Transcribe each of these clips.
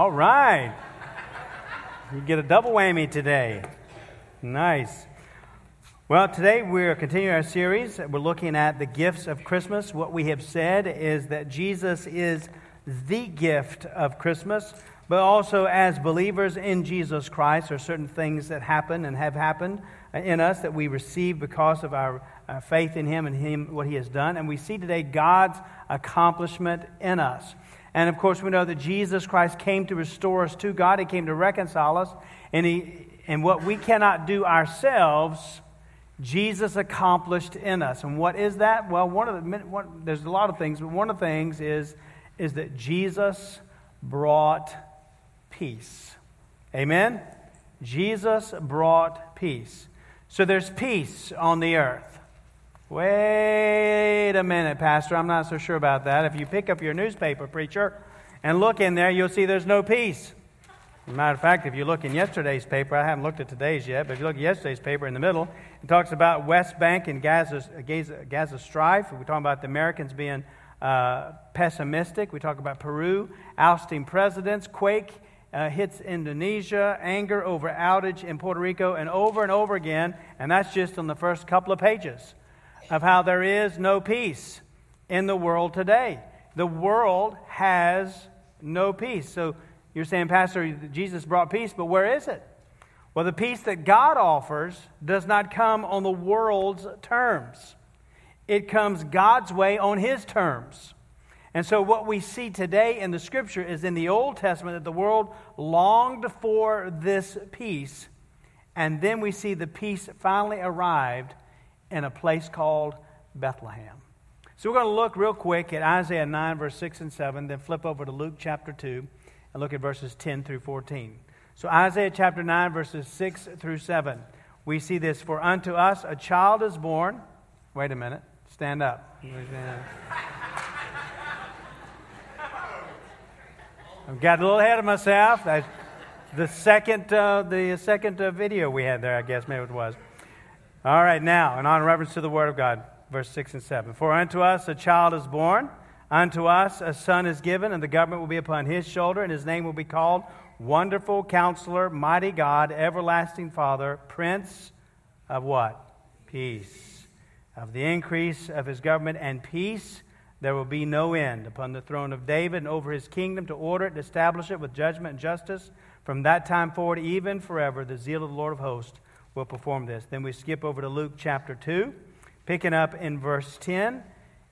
All right. You get a double whammy today. Nice. Well, today we're continuing our series. We're looking at the gifts of Christmas. What we have said is that Jesus is the gift of Christmas, but also as believers in Jesus Christ, there are certain things that happen and have happened in us that we receive because of our faith in Him and Him, what He has done. And we see today God's accomplishment in us. And of course, we know that Jesus Christ came to restore us to God. He came to reconcile us. And, he, and what we cannot do ourselves, Jesus accomplished in us. And what is that? Well, one of the, one, there's a lot of things, but one of the things is, is that Jesus brought peace. Amen? Jesus brought peace. So there's peace on the earth. Wait a minute, Pastor. I'm not so sure about that. If you pick up your newspaper, preacher, and look in there, you'll see there's no peace. Matter of fact, if you look in yesterday's paper, I haven't looked at today's yet, but if you look at yesterday's paper in the middle, it talks about West Bank and Gaza, Gaza, Gaza strife. We're talking about the Americans being uh, pessimistic. We talk about Peru ousting presidents, quake uh, hits Indonesia, anger over outage in Puerto Rico, and over and over again. And that's just on the first couple of pages of how there is no peace in the world today. The world has no peace. So you're saying, Pastor, Jesus brought peace, but where is it? Well, the peace that God offers does not come on the world's terms, it comes God's way on His terms. And so, what we see today in the scripture is in the Old Testament that the world longed for this peace, and then we see the peace finally arrived in a place called Bethlehem. So we're going to look real quick at Isaiah 9, verse 6 and 7, then flip over to Luke chapter 2 and look at verses 10 through 14. So, Isaiah chapter 9, verses 6 through 7. We see this For unto us a child is born. Wait a minute. Stand up. I've got a little ahead of myself. That's the second, uh, the second uh, video we had there, I guess, maybe it was. All right, now, in honor reverence to the Word of God, verse 6 and 7. For unto us a child is born, unto us a son is given, and the government will be upon his shoulder, and his name will be called Wonderful Counselor, Mighty God, Everlasting Father, Prince of what? Peace. Of the increase of his government and peace, there will be no end upon the throne of David and over his kingdom to order it and establish it with judgment and justice from that time forward, even forever. The zeal of the Lord of hosts will perform this. Then we skip over to Luke chapter 2, picking up in verse 10.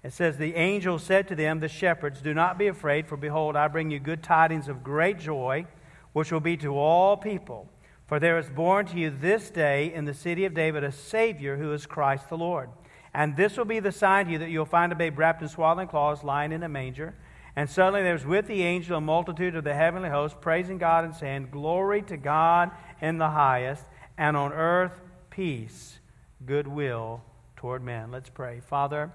It says, The angel said to them, The shepherds, do not be afraid, for behold, I bring you good tidings of great joy, which will be to all people. For there is born to you this day in the city of David a Savior who is Christ the Lord. And this will be the sign to you that you'll find a babe wrapped in swaddling cloths, lying in a manger. And suddenly there was with the angel a multitude of the heavenly host, praising God and saying, Glory to God in the highest and on earth peace, goodwill toward men. Let's pray. Father,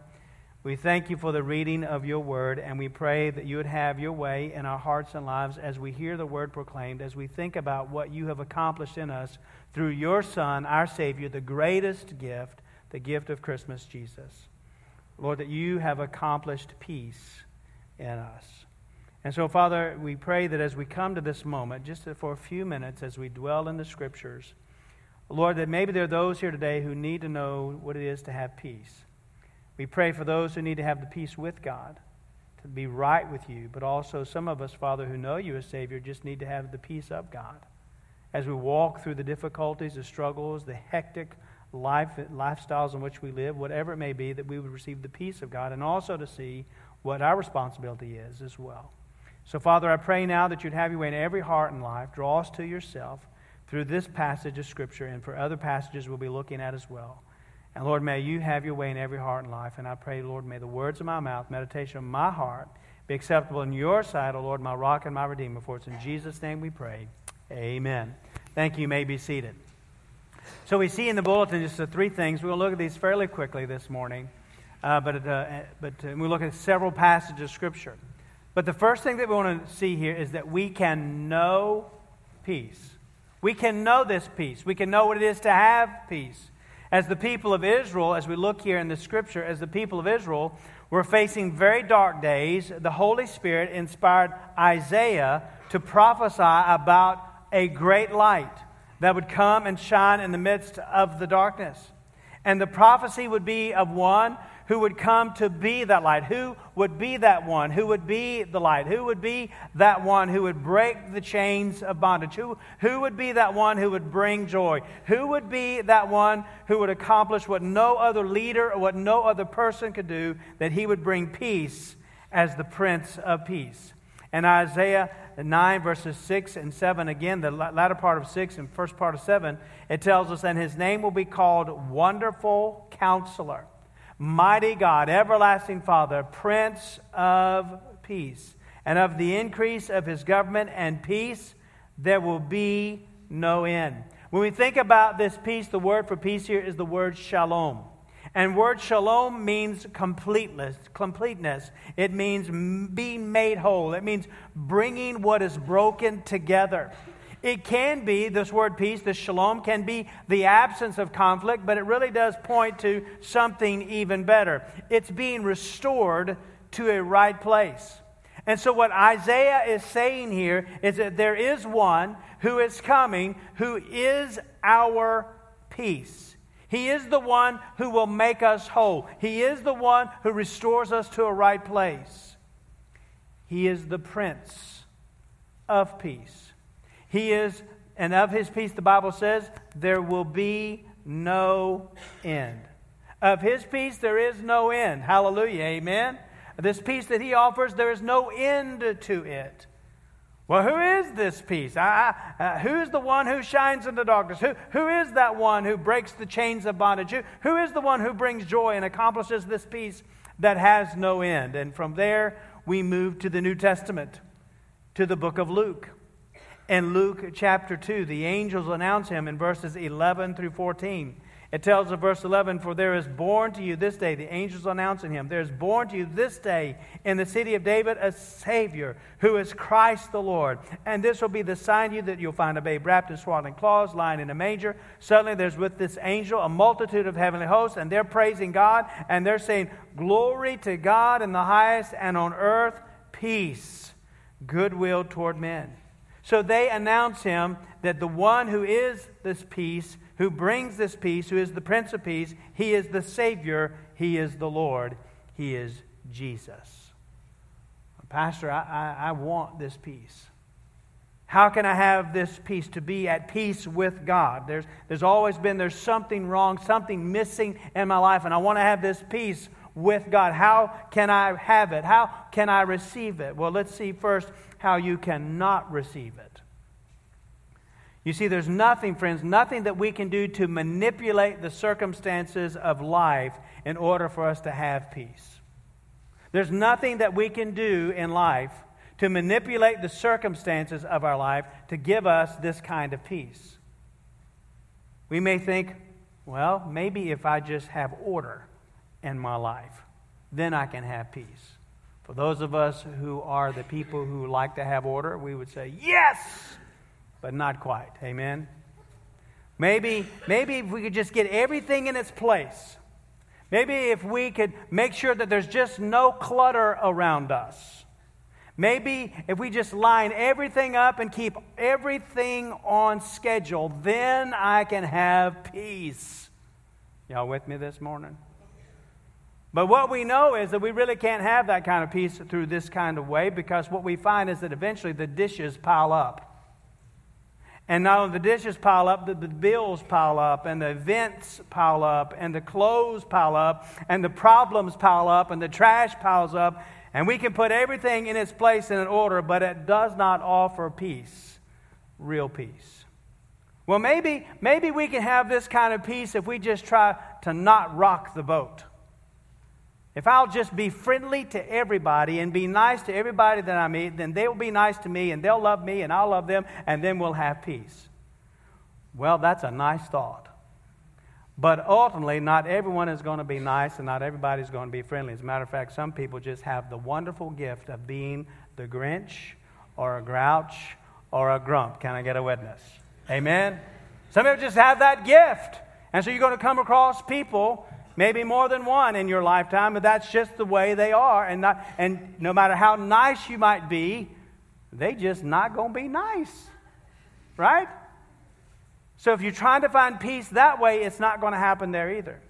we thank you for the reading of your word, and we pray that you would have your way in our hearts and lives as we hear the word proclaimed, as we think about what you have accomplished in us through your Son, our Savior, the greatest gift, the gift of Christmas, Jesus. Lord, that you have accomplished peace in us. And so, Father, we pray that as we come to this moment, just for a few minutes, as we dwell in the Scriptures, Lord, that maybe there are those here today who need to know what it is to have peace. We pray for those who need to have the peace with God, to be right with you, but also some of us, Father, who know you as Savior, just need to have the peace of God. As we walk through the difficulties, the struggles, the hectic life, lifestyles in which we live, whatever it may be, that we would receive the peace of God and also to see what our responsibility is as well. So, Father, I pray now that you'd have your way in every heart and life. Draw us to yourself through this passage of Scripture and for other passages we'll be looking at as well. And Lord, may you have your way in every heart and life. And I pray, Lord, may the words of my mouth, meditation of my heart, be acceptable in your sight, O Lord, my rock and my redeemer. For it's in Jesus' name we pray. Amen. Thank you. you may be seated. So we see in the bulletin just the three things. We'll look at these fairly quickly this morning. Uh, but uh, but uh, we look at several passages of Scripture. But the first thing that we want to see here is that we can know peace. We can know this peace. We can know what it is to have peace. As the people of Israel, as we look here in the scripture, as the people of Israel We're facing very dark days. The Holy Spirit inspired Isaiah to prophesy about a great light that would come and shine in the midst of the darkness. And the prophecy would be of one who would come to be that light. Who would be that one? Who would be the light? Who would be that one who would break the chains of bondage? Who, who would be that one who would bring joy? Who would be that one who would accomplish what no other leader or what no other person could do, that he would bring peace as the Prince of Peace? And Isaiah 9, verses 6 and 7, again, the latter part of 6 and first part of 7, it tells us, And his name will be called Wonderful Counselor Mighty God, everlasting Father, Prince of Peace. And of the increase of his government and peace, there will be no end. When we think about this peace, the word for peace here is the word shalom. And word shalom means completeness, completeness. It means being made whole. It means bringing what is broken together. It can be, this word peace, this shalom, can be the absence of conflict, but it really does point to something even better. It's being restored to a right place. And so, what Isaiah is saying here is that there is one who is coming who is our peace. He is the one who will make us whole. He is the one who restores us to a right place. He is the Prince of Peace. He is, and of his peace, the Bible says, there will be no end. Of his peace, there is no end. Hallelujah. Amen. This peace that he offers, there is no end to it. Well, who is this peace? I, uh, who's the one who shines in the darkness? Who, who is that one who breaks the chains of bondage? Who, who is the one who brings joy and accomplishes this peace that has no end? And from there, we move to the New Testament, to the book of Luke in Luke chapter 2. The angels announce him in verses 11 through 14. It tells of verse 11, For there is born to you this day, the angels announcing him, there is born to you this day in the city of David a Savior, who is Christ the Lord. And this will be the sign to you that you'll find a babe wrapped in swaddling cloths, lying in a manger. Suddenly there's with this angel a multitude of heavenly hosts, and they're praising God, and they're saying, Glory to God in the highest, and on earth peace, goodwill toward men. So they announce him that the one who is this peace, who brings this peace, who is the Prince of Peace, he is the Savior, he is the Lord, he is Jesus. Pastor, I, I, I want this peace. How can I have this peace to be at peace with God? There's, there's always been there's something wrong, something missing in my life, and I want to have this peace with God. How can I have it? How can I receive it? Well, let's see first how you cannot receive it. You see, there's nothing, friends, nothing that we can do to manipulate the circumstances of life in order for us to have peace. There's nothing that we can do in life to manipulate the circumstances of our life to give us this kind of peace. We may think, well, maybe if I just have order in my life, then I can have peace. For those of us who are the people who like to have order, we would say, yes, but not quite. Amen? Maybe, maybe if we could just get everything in its place. Maybe if we could make sure that there's just no clutter around us. Maybe if we just line everything up and keep everything on schedule, then I can have peace. Y'all with me this morning? But what we know is that we really can't have that kind of peace through this kind of way because what we find is that eventually the dishes pile up. And not only the dishes pile up, the, bills pile up, and the events pile up, and the clothes pile up, and the problems pile up, and the trash piles up, and we can put everything in its place in an order, but it does not offer peace, real peace. Well, maybe, maybe we can have this kind of peace if we just try to not rock the boat. If I'll just be friendly to everybody and be nice to everybody that I meet, then they'll be nice to me and they'll love me and I'll love them and then we'll have peace. Well, that's a nice thought. But ultimately, not everyone is going to be nice and not everybody's going to be friendly. As a matter of fact, some people just have the wonderful gift of being the Grinch or a grouch or a grump. Can I get a witness? Amen? Some people just have that gift. And so you're going to come across people maybe more than one in your lifetime, but that's just the way they are. And, not, and no matter how nice you might be, they just not going to be nice. Right? So if you're trying to find peace that way, it's not going to happen there either.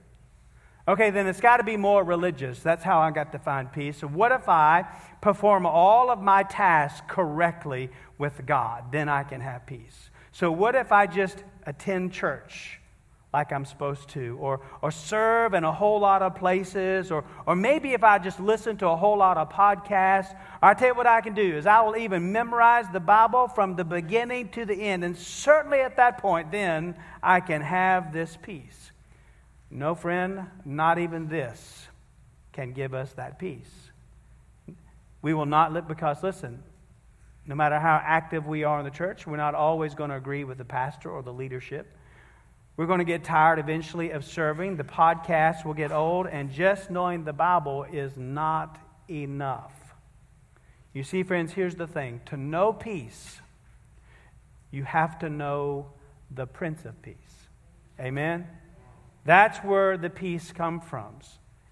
Okay, then it's got to be more religious. That's how I got to find peace. So, what if I perform all of my tasks correctly with God? Then I can have peace. So, what if I just attend church? Like I'm supposed to, or, or serve in a whole lot of places, or, or maybe if I just listen to a whole lot of podcasts. I tell you what I can do is I will even memorize the Bible from the beginning to the end, and certainly at that point, then I can have this peace. No, friend, not even this can give us that peace. We will not live because, listen, no matter how active we are in the church, we're not always going to agree with the pastor or the leadership. We're going to get tired eventually of serving. The podcast will get old, and just knowing the Bible is not enough. You see, friends, here's the thing to know peace, you have to know the Prince of Peace. Amen? That's where the peace comes from,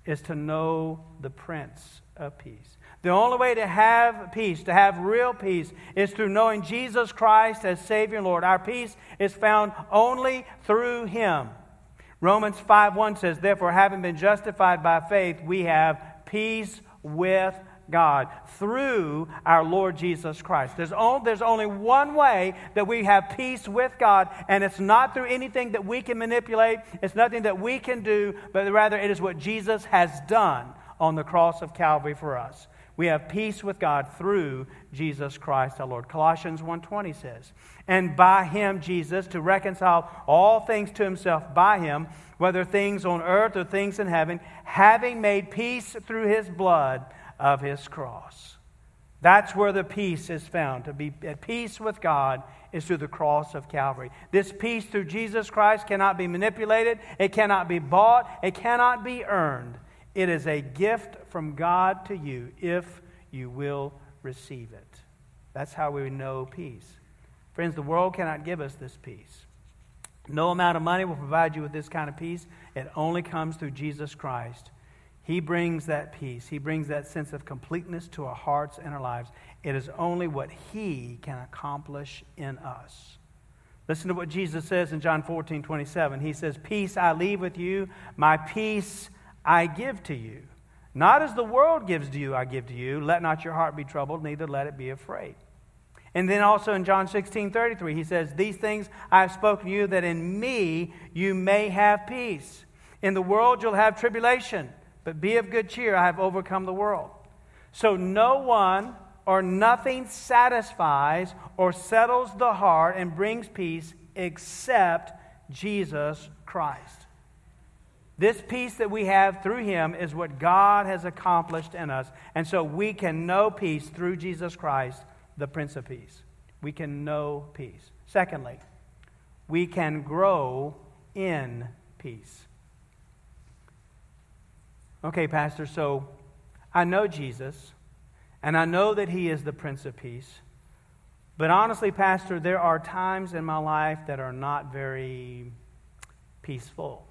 is to know the Prince of Peace. The only way to have peace, to have real peace, is through knowing Jesus Christ as Savior and Lord. Our peace is found only through Him. Romans 5 1 says, Therefore, having been justified by faith, we have peace with God through our Lord Jesus Christ. There's, only, there's only one way that we have peace with God, and it's not through anything that we can manipulate, it's nothing that we can do, but rather it is what Jesus has done on the cross of Calvary for us. We have peace with God through Jesus Christ our Lord. Colossians 1:20 says, "And by him Jesus to reconcile all things to himself by him, whether things on earth or things in heaven, having made peace through his blood of his cross." That's where the peace is found. To be at peace with God is through the cross of Calvary. This peace through Jesus Christ cannot be manipulated, it cannot be bought, it cannot be earned. It is a gift from God to you if you will receive it. That's how we know peace. Friends, the world cannot give us this peace. No amount of money will provide you with this kind of peace. It only comes through Jesus Christ. He brings that peace. He brings that sense of completeness to our hearts and our lives. It is only what He can accomplish in us. Listen to what Jesus says in John 14, 27. He says, Peace I leave with you, my peace I give to you. Not as the world gives to you, I give to you. Let not your heart be troubled, neither let it be afraid. And then also in John 16 33, he says, These things I have spoken to you, that in me you may have peace. In the world you'll have tribulation, but be of good cheer. I have overcome the world. So no one or nothing satisfies or settles the heart and brings peace except Jesus Christ. This peace that we have through him is what God has accomplished in us. And so we can know peace through Jesus Christ, the Prince of Peace. We can know peace. Secondly, we can grow in peace. Okay, Pastor, so I know Jesus, and I know that he is the Prince of Peace. But honestly, Pastor, there are times in my life that are not very peaceful.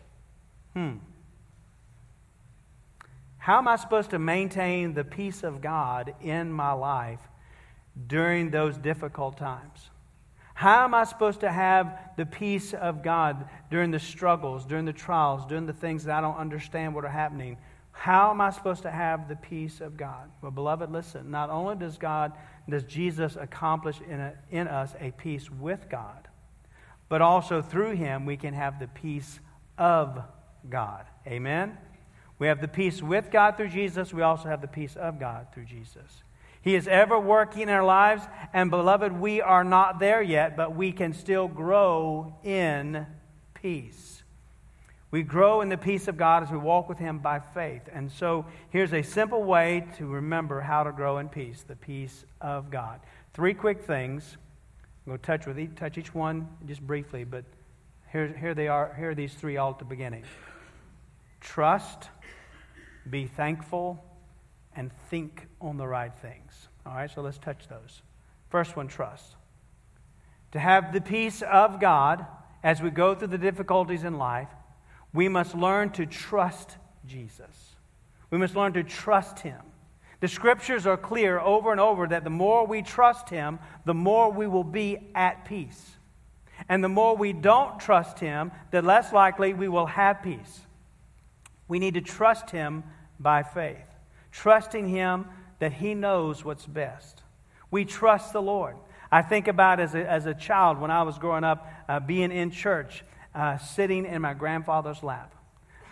Hmm. How am I supposed to maintain the peace of God in my life during those difficult times? How am I supposed to have the peace of God during the struggles, during the trials, during the things that I don't understand what are happening? How am I supposed to have the peace of God? Well, beloved, listen. Not only does God, does Jesus accomplish in, a, in us a peace with God, but also through Him we can have the peace of God. Amen? We have the peace with God through Jesus. We also have the peace of God through Jesus. He is ever working in our lives, and beloved, we are not there yet, but we can still grow in peace. We grow in the peace of God as we walk with Him by faith. And so here's a simple way to remember how to grow in peace the peace of God. Three quick things. I'm going to touch, with each, touch each one just briefly, but here, here they are. Here are these three all at the beginning trust, be thankful, and think on the right things. All right, so let's touch those. First one trust. To have the peace of God as we go through the difficulties in life, We must learn to trust Jesus. We must learn to trust Him. The scriptures are clear over and over that the more we trust Him, the more we will be at peace. And the more we don't trust Him, the less likely we will have peace. We need to trust Him by faith, trusting Him that He knows what's best. We trust the Lord. I think about as a, as a child when I was growing up, uh, being in church, uh, sitting in my grandfather's lap.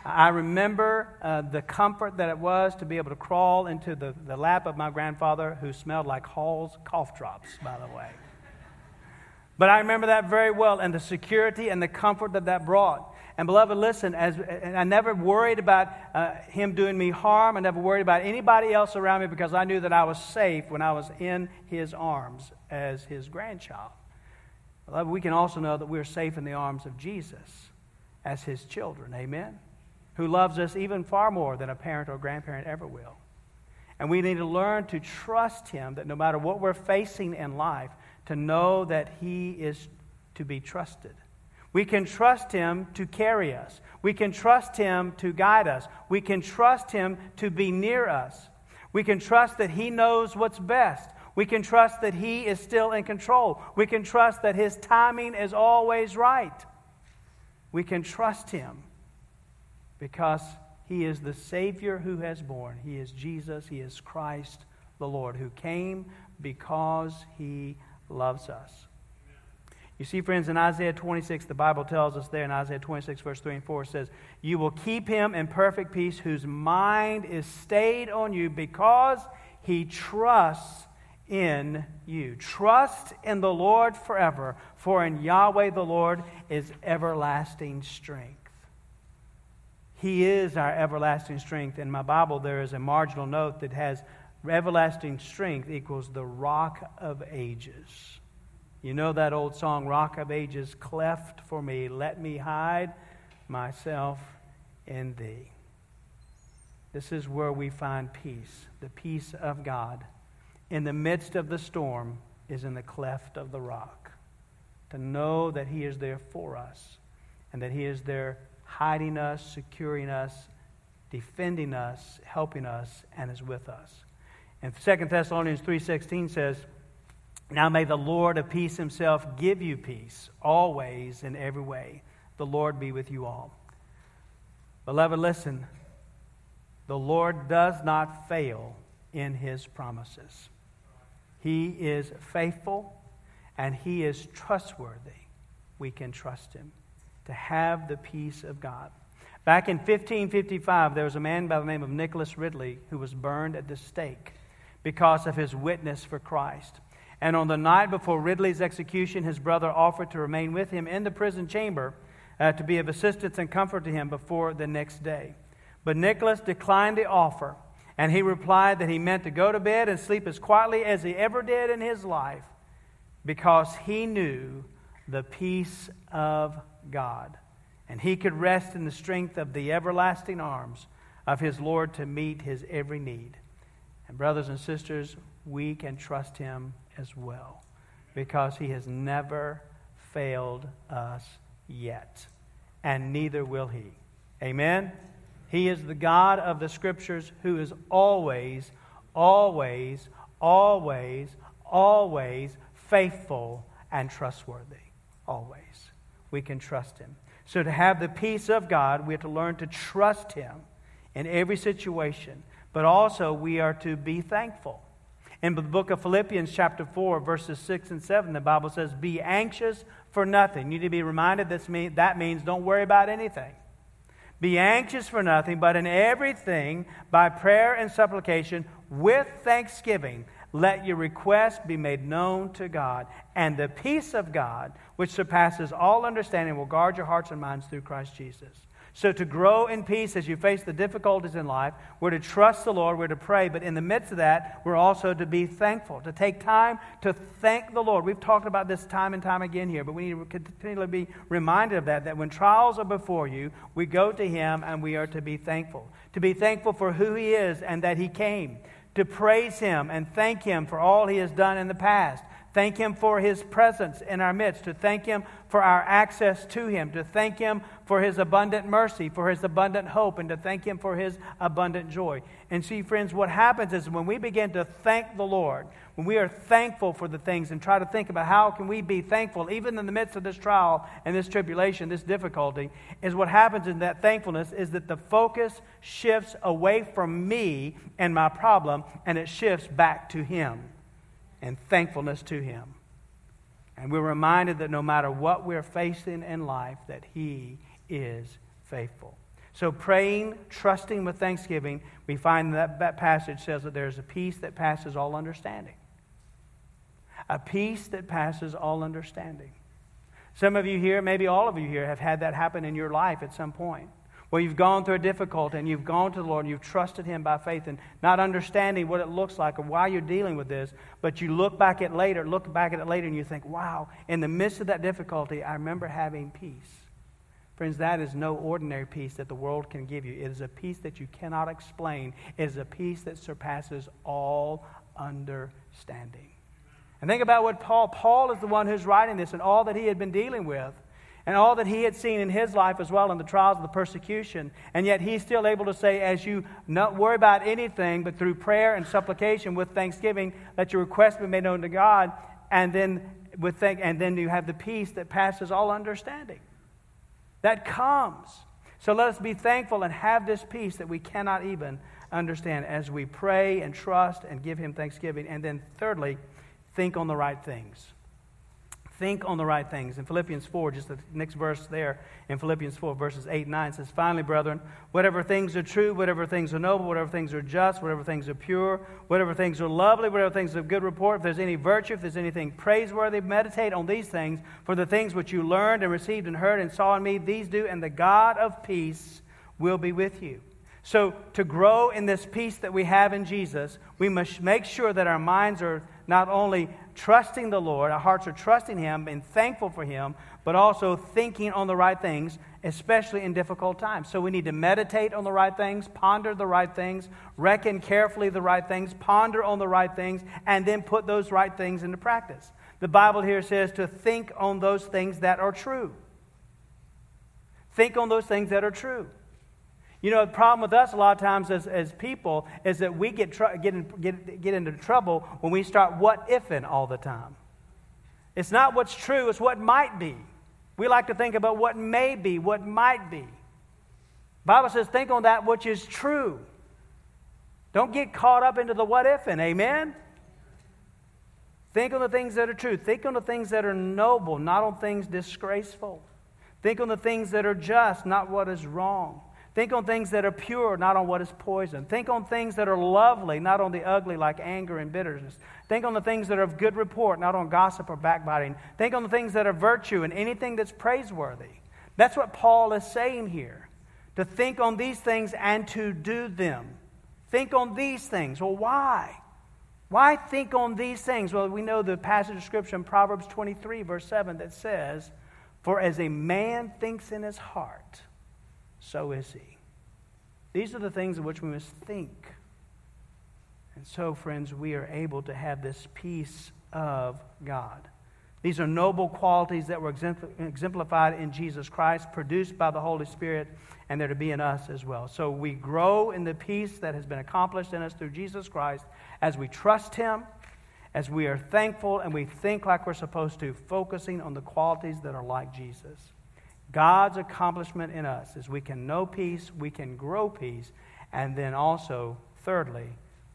I remember uh, the comfort that it was to be able to crawl into the, the lap of my grandfather, who smelled like Hall's cough drops, by the way. But I remember that very well, and the security and the comfort that that brought. And beloved, listen, as, I never worried about uh, him doing me harm. I never worried about anybody else around me because I knew that I was safe when I was in his arms as his grandchild. Beloved, we can also know that we're safe in the arms of Jesus as his children. Amen? Who loves us even far more than a parent or grandparent ever will. And we need to learn to trust him that no matter what we're facing in life, to know that he is to be trusted. We can trust him to carry us. We can trust him to guide us. We can trust him to be near us. We can trust that he knows what's best. We can trust that He is still in control. We can trust that His timing is always right. We can trust Him because He is the Savior who has born. He is Jesus. He is Christ the Lord who came because He loves us. You see, friends, in Isaiah 26, the Bible tells us there in Isaiah 26, verse 3 and 4, says, You will keep him in perfect peace whose mind is stayed on you because he trusts in you. Trust in the Lord forever, for in Yahweh the Lord is everlasting strength. He is our everlasting strength. In my Bible, there is a marginal note that has everlasting strength equals the rock of ages. You know that old song, Rock of Ages, cleft for me, let me hide myself in thee. This is where we find peace, the peace of God in the midst of the storm is in the cleft of the rock. To know that He is there for us and that He is there hiding us, securing us, defending us, helping us, and is with us. And 2 Thessalonians 3.16 says, Now may the Lord of peace himself give you peace, always in every way. The Lord be with you all. Beloved, listen. The Lord does not fail in his promises. He is faithful and he is trustworthy. We can trust him to have the peace of God. Back in 1555, there was a man by the name of Nicholas Ridley who was burned at the stake because of his witness for Christ. And on the night before Ridley's execution, his brother offered to remain with him in the prison chamber uh, to be of assistance and comfort to him before the next day. But Nicholas declined the offer and he replied that he meant to go to bed and sleep as quietly as he ever did in his life because he knew the peace of God. And he could rest in the strength of the everlasting arms of his Lord to meet his every need. And, brothers and sisters, we can trust him as well because he has never failed us yet, and neither will he. Amen? He is the God of the Scriptures who is always, always, always, always faithful and trustworthy. Always. We can trust Him. So, to have the peace of God, we have to learn to trust Him in every situation, but also we are to be thankful. In the book of Philippians, chapter 4, verses 6 and 7, the Bible says, Be anxious for nothing. You need to be reminded this mean, that means don't worry about anything. Be anxious for nothing, but in everything, by prayer and supplication, with thanksgiving, let your requests be made known to God. And the peace of God, which surpasses all understanding, will guard your hearts and minds through Christ Jesus. So, to grow in peace as you face the difficulties in life, we're to trust the Lord, we're to pray, but in the midst of that, we're also to be thankful, to take time to thank the Lord. We've talked about this time and time again here, but we need to continually be reminded of that, that when trials are before you, we go to Him and we are to be thankful. To be thankful for who He is and that He came. To praise Him and thank Him for all He has done in the past thank Him for His presence in our midst, to thank Him for our access to Him, to thank Him for His abundant mercy, for His abundant hope, and to thank Him for His abundant joy. And see, friends, what happens is when we begin to thank the Lord, when we are thankful for the things and try to think about how can we be thankful even in the midst of this trial and this tribulation, this difficulty, is what happens in that thankfulness is that the focus shifts away from me and my problem and it shifts back to Him and thankfulness to Him. And we're reminded that no matter what we're facing in life, that He is faithful. So, praying, trusting with thanksgiving, we find that that passage says that there's a peace that passes all understanding. A peace that passes all understanding. Some of you here, maybe all of you here, have had that happen in your life at some point. Well, you've gone through a difficulty and you've gone to the Lord and you've trusted Him by faith and not understanding what it looks like or why you're dealing with this, but you look back at later, look back at it later and you think, wow, in the midst of that difficulty, I remember having peace. Friends, that is no ordinary peace that the world can give you. It is a peace that you cannot explain. It is a peace that surpasses all understanding. And think about what Paul, Paul is the one who's writing this and all that he had been dealing with and all that he had seen in his life as well in the trials of the persecution. And yet he's still able to say, as you not worry about anything, but through prayer and supplication with thanksgiving, let your request be made known to God, and then with thank- and then you have the peace that passes all understanding. That comes. So let us be thankful and have this peace that we cannot even understand as we pray and trust and give him thanksgiving. And then thirdly, think on the right things. Think on the right things. In Philippians 4, just the next verse there, in Philippians 4, verses 8 and 9 says, Finally, brethren, whatever things are true, whatever things are noble, whatever things are just, whatever things are pure, whatever things are lovely, whatever things are of good report, if there's any virtue, if there's anything praiseworthy, meditate on these things. For the things which you learned and received and heard and saw in me, these do, and the God of peace will be with you. So, to grow in this peace that we have in Jesus, we must make sure that our minds are not only trusting the Lord, our hearts are trusting Him and thankful for Him, but also thinking on the right things, especially in difficult times. So we need to meditate on the right things, ponder the right things, reckon carefully the right things, ponder on the right things, and then put those right things into practice. The Bible here says to think on those things that are true. Think on those things that are true. You know, the problem with us a lot of times as, as people is that we get, tr- get, in, get, get into trouble when we start what ifing all the time. It's not what's true, it's what might be. We like to think about what may be, what might be. Bible says, think on that which is true. Don't get caught up into the what ifing, amen? Think on the things that are true. Think on the things that are noble, not on things disgraceful. Think on the things that are just, not what is wrong. Think on things that are pure, not on what is poison. Think on things that are lovely, not on the ugly like anger and bitterness. Think on the things that are of good report, not on gossip or backbiting. Think on the things that are virtue and anything that's praiseworthy. That's what Paul is saying here. To think on these things and to do them. Think on these things. Well, why? Why think on these things? Well, we know the passage of Scripture in Proverbs 23, verse 7, that says, For as a man thinks in his heart, so is he. These are the things in which we must think. And so, friends, we are able to have this peace of God. These are noble qualities that were exemplified in Jesus Christ, produced by the Holy Spirit, and they're to be in us as well. So we grow in the peace that has been accomplished in us through Jesus Christ as we trust Him, as we are thankful, and we think like we're supposed to, focusing on the qualities that are like Jesus. God's accomplishment in us is we can know peace, we can grow peace, and then also, thirdly,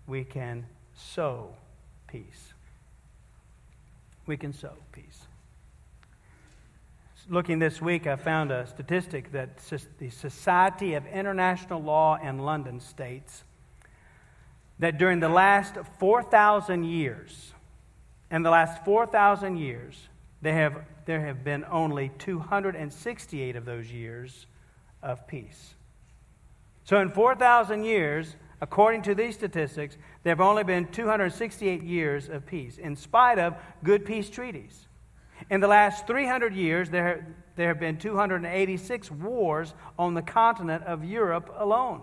we can sow peace. We can sow peace. Looking this week, I found a statistic that the Society of International Law in London states that during the last 4,000 years, in the last 4,000 years, they have there have been only 268 of those years of peace. So, in 4,000 years, according to these statistics, there have only been 268 years of peace, in spite of good peace treaties. In the last 300 years, there, there have been 286 wars on the continent of Europe alone.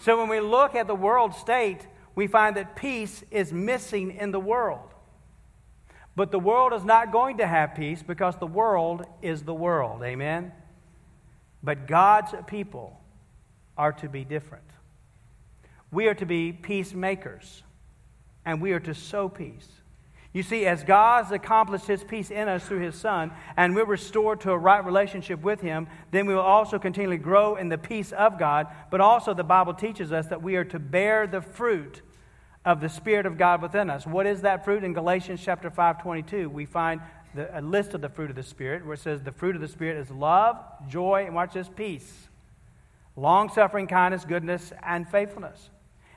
So, when we look at the world state, we find that peace is missing in the world. But the world is not going to have peace because the world is the world. Amen? But God's people are to be different. We are to be peacemakers, and we are to sow peace. You see, as God has accomplished His peace in us through His Son, and we're restored to a right relationship with Him, then we will also continually grow in the peace of God. But also, the Bible teaches us that we are to bear the fruit of the Spirit of God within us. What is that fruit? In Galatians chapter 5, 22, we find the, a list of the fruit of the Spirit where it says the fruit of the Spirit is love, joy, and watch this, peace, long suffering, kindness, goodness, and faithfulness.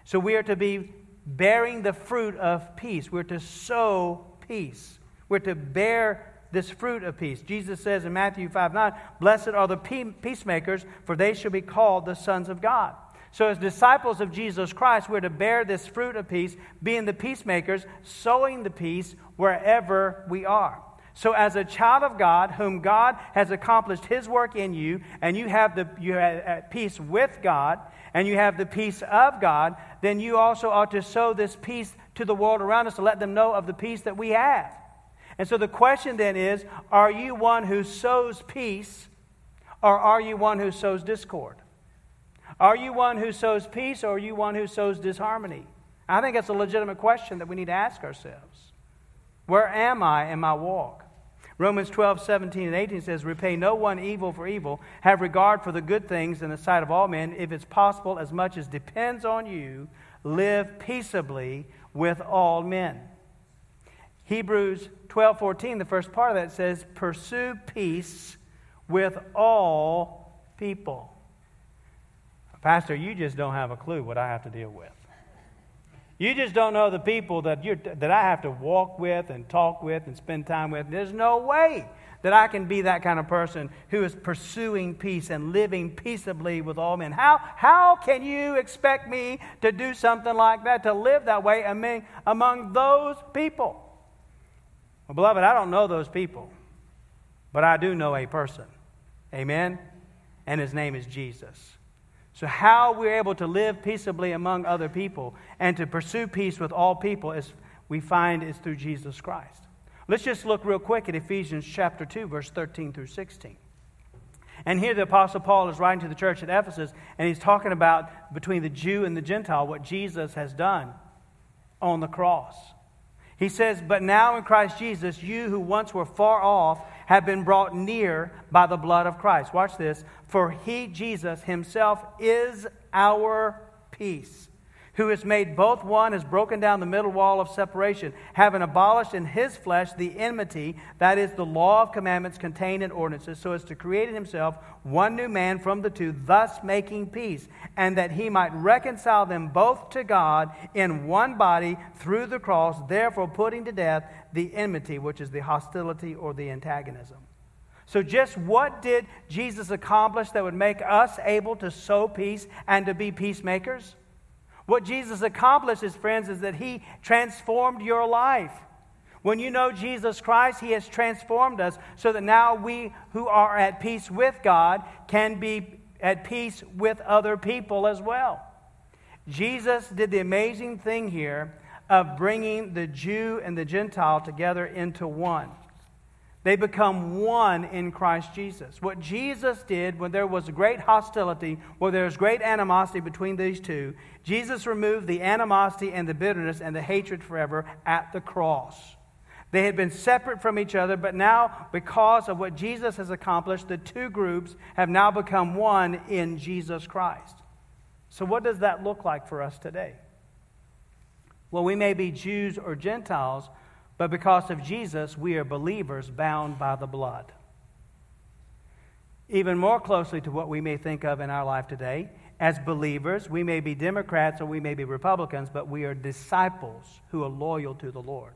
So we are to be bearing the fruit of peace. We're to sow peace. We're to bear this fruit of peace. Jesus says in Matthew 5 9, Blessed are the peacemakers, for they shall be called the sons of God. So, as disciples of Jesus Christ, we're to bear this fruit of peace, being the peacemakers, sowing the peace wherever we are. So, as a child of God, whom God has accomplished His work in you, and you have the you are at uh, peace with God, and you have the peace of God, then you also ought to sow this peace to the world around us to let them know of the peace that we have. And so the question then is are you one who sows peace or are you one who sows discord? Are you one who sows peace or are you one who sows disharmony? I think that's a legitimate question that we need to ask ourselves. Where am I in my walk? Romans 12, 17, and 18 says, Repay no one evil for evil. Have regard for the good things in the sight of all men. If it's possible, as much as depends on you, live peaceably with all men. Hebrews 12, 14, the first part of that says, Pursue peace with all people. Pastor, you just don't have a clue what I have to deal with. You just don't know the people that, you that I have to walk with and talk with and spend time with. There's no way that I can be that kind of person who is pursuing peace and living peaceably with all men. How, how can you expect me to do something like that, to live that way among, among those people? Well, beloved, I don't know those people, but I do know a person. Amen? And his name is Jesus. So, how we're able to live peaceably among other people and to pursue peace with all people, is we find is through Jesus Christ. Let's just look real quick at Ephesians chapter 2, verse 13 through 16. And here the Apostle Paul is writing to the church at Ephesus, and he's talking about between the Jew and the Gentile what Jesus has done on the cross. He says, But now in Christ Jesus, you who once were far off have been brought near by the blood of Christ. Watch this. For he, Jesus himself, is our peace who has made both one, has broken down the middle wall of separation, having abolished in his flesh the enmity, that is, the law of commandments contained in ordinances, so as to create in himself one new man from the two, thus making peace, and that he might reconcile them both to God in one body through the cross, therefore putting to death the enmity, which is the hostility or the antagonism. So, just what did Jesus accomplish that would make us able to sow peace and to be peacemakers? What Jesus accomplishes, friends, is that He transformed your life. When you know Jesus Christ, He has transformed us so that now we who are at peace with God can be at peace with other people as well. Jesus did the amazing thing here of bringing the Jew and the Gentile together into one. They become one in Christ Jesus. What Jesus did when there was great hostility, where there was great animosity between these two, Jesus removed the animosity and the bitterness and the hatred forever at the cross. They had been separate from each other, but now, because of what Jesus has accomplished, the two groups have now become one in Jesus Christ. So, what does that look like for us today? Well, we may be Jews or Gentiles, but because of Jesus, we are believers bound by the blood. Even more closely to what we may think of in our life today, as believers, we may be Democrats or we may be Republicans, but we are disciples who are loyal to the Lord.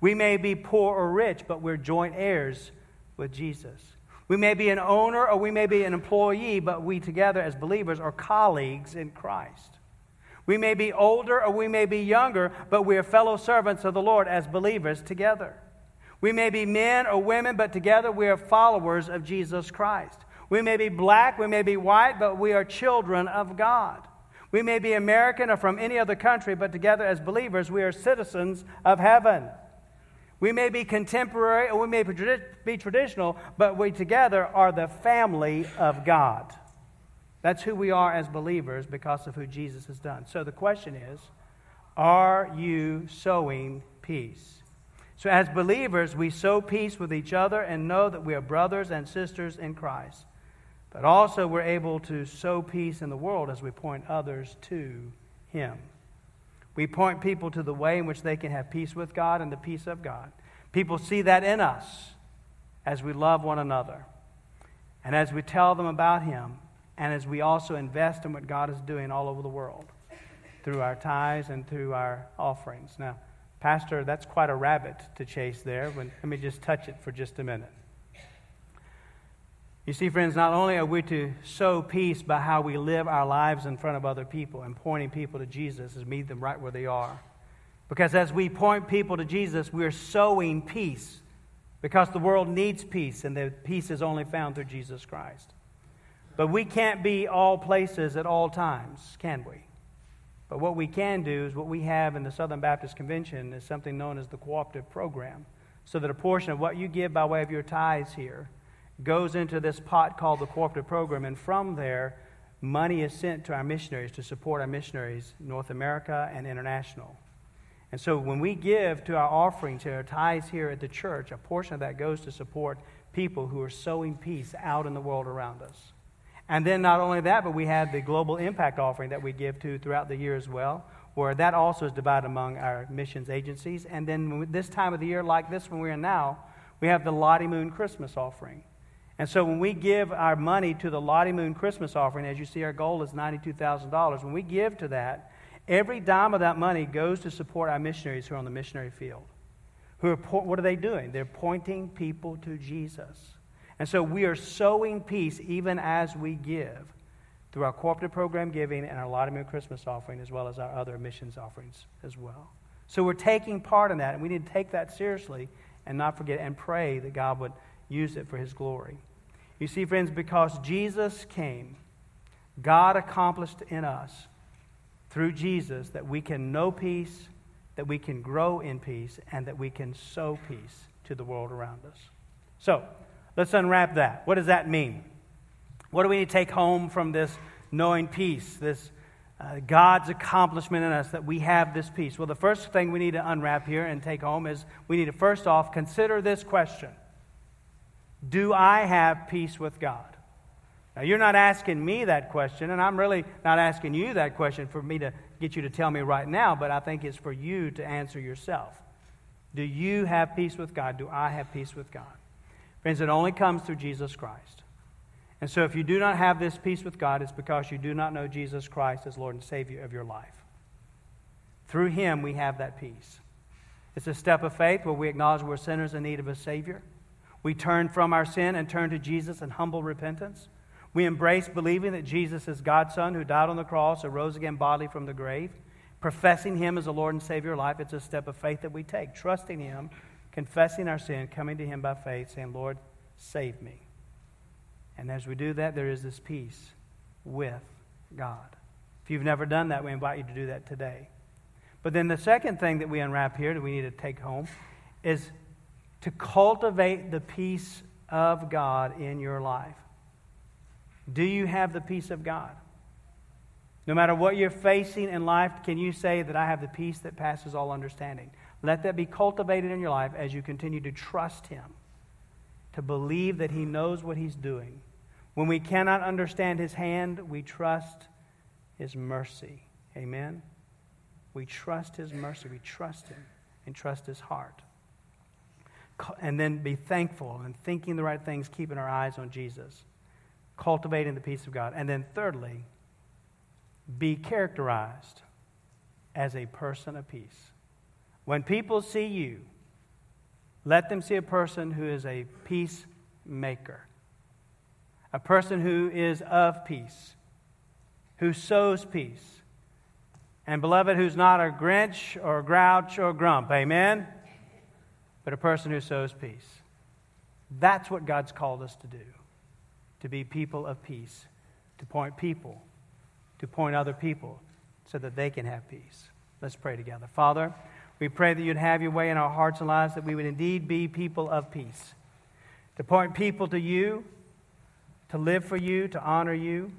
We may be poor or rich, but we're joint heirs with Jesus. We may be an owner or we may be an employee, but we together as believers are colleagues in Christ. We may be older or we may be younger, but we are fellow servants of the Lord as believers together. We may be men or women, but together we are followers of Jesus Christ. We may be black, we may be white, but we are children of God. We may be American or from any other country, but together as believers we are citizens of heaven. We may be contemporary or we may be traditional, but we together are the family of God. That's who we are as believers because of who Jesus has done. So the question is are you sowing peace? So, as believers, we sow peace with each other and know that we are brothers and sisters in Christ. But also, we're able to sow peace in the world as we point others to Him. We point people to the way in which they can have peace with God and the peace of God. People see that in us as we love one another and as we tell them about Him and as we also invest in what God is doing all over the world through our tithes and through our offerings. Now, Pastor, that's quite a rabbit to chase there. Let me just touch it for just a minute. You see, friends, not only are we to sow peace by how we live our lives in front of other people and pointing people to Jesus and meet them right where they are. Because as we point people to Jesus, we're sowing peace because the world needs peace, and the peace is only found through Jesus Christ. But we can't be all places at all times, can we? But what we can do is what we have in the Southern Baptist Convention is something known as the cooperative program. So that a portion of what you give by way of your tithes here goes into this pot called the cooperative program, and from there, money is sent to our missionaries to support our missionaries, North America and international. And so when we give to our offerings to our tithes here at the church, a portion of that goes to support people who are sowing peace out in the world around us. And then not only that, but we have the global impact offering that we give to throughout the year as well, where that also is divided among our missions agencies. And then this time of the year, like this one we're in now, we have the Lottie Moon Christmas offering. And so when we give our money to the Lottie Moon Christmas offering, as you see, our goal is $92,000. When we give to that, every dime of that money goes to support our missionaries who are on the missionary field. Who are, what are they doing? They're pointing people to Jesus. And so we are sowing peace even as we give through our cooperative program giving and our Lottie Christmas offering, as well as our other missions offerings as well. So we're taking part in that, and we need to take that seriously and not forget and pray that God would use it for His glory. You see, friends, because Jesus came, God accomplished in us through Jesus that we can know peace, that we can grow in peace, and that we can sow peace to the world around us. So, Let's unwrap that. What does that mean? What do we need to take home from this knowing peace, this uh, God's accomplishment in us that we have this peace? Well, the first thing we need to unwrap here and take home is we need to first off consider this question Do I have peace with God? Now, you're not asking me that question, and I'm really not asking you that question for me to get you to tell me right now, but I think it's for you to answer yourself. Do you have peace with God? Do I have peace with God? Friends, it only comes through Jesus Christ. And so if you do not have this peace with God, it's because you do not know Jesus Christ as Lord and Savior of your life. Through Him, we have that peace. It's a step of faith where we acknowledge we're sinners in need of a Savior. We turn from our sin and turn to Jesus in humble repentance. We embrace believing that Jesus is God's Son who died on the cross and rose again bodily from the grave. Professing Him as the Lord and Savior of life, it's a step of faith that we take, trusting Him confessing our sin, coming to Him by faith, saying, Lord, save me. And as we do that, there is this peace with God. If you've never done that, we invite you to do that today. But then the second thing that we unwrap here that we need to take home is to cultivate the peace of God in your life. Do you have the peace of God? No matter what you're facing in life, can you say that I have the peace that passes all understanding? Let that be cultivated in your life as you continue to trust Him, to believe that He knows what He's doing. When we cannot understand His hand, we trust His mercy. Amen? We trust His mercy. We trust Him and trust His heart. And then be thankful and thinking the right things, keeping our eyes on Jesus, cultivating the peace of God. And then, thirdly, be characterized as a person of peace. When people see you, let them see a person who is a peacemaker, a person who is of peace, who sows peace. And, beloved, who's not a Grinch or a grouch or grump, amen? But a person who sows peace. That's what God's called us to do to be people of peace, to point people, to point other people so that they can have peace. Let's pray together. Father, We pray that you'd have your way in our hearts and lives, that we would indeed be people of peace, to point people to you, to live for you, to honor you.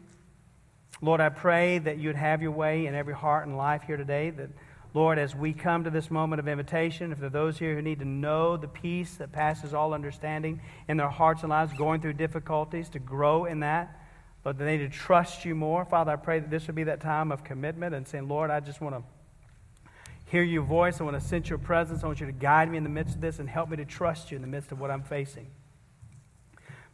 Lord, I pray that you'd have your way in every heart and life here today, that Lord, as we come to this moment of invitation, if there are those here who need to know the peace that passes all understanding in their hearts and lives, going through difficulties, to grow in that, but they need to trust you more. Father, I pray that this would be that time of commitment and saying, Lord, I just want to hear your voice. I want to sense your presence. I want you to guide me in the midst of this and help me to trust you in the midst of what I'm facing.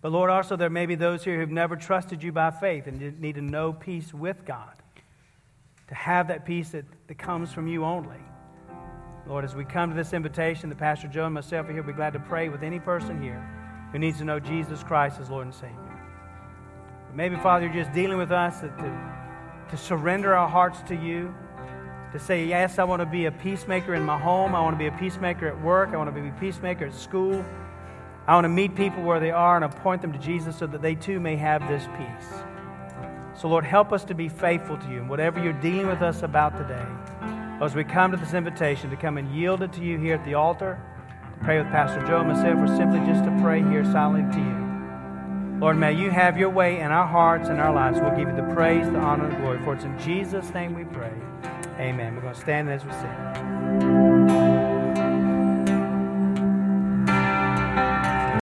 But Lord, also there may be those here who've never trusted you by faith and need to know peace with God to have that peace that, that comes from you only. Lord, as we come to this invitation, the Pastor Joe and myself are here, we're glad to pray with any person here who needs to know Jesus Christ as Lord and Savior. But maybe, Father, you're just dealing with us to, to surrender our hearts to you, to say, Yes, I want to be a peacemaker in my home. I want to be a peacemaker at work. I want to be a peacemaker at school. I want to meet people where they are and appoint them to Jesus so that they too may have this peace. So, Lord, help us to be faithful to you in whatever you're dealing with us about today. As we come to this invitation to come and yield it to you here at the altar, to pray with Pastor Joe and myself, or simply just to pray here silently to you. Lord, may you have your way in our hearts and our lives. We'll give you the praise, the honor, and the glory. For it's in Jesus' name we pray. Amen. We're going to stand as we sing.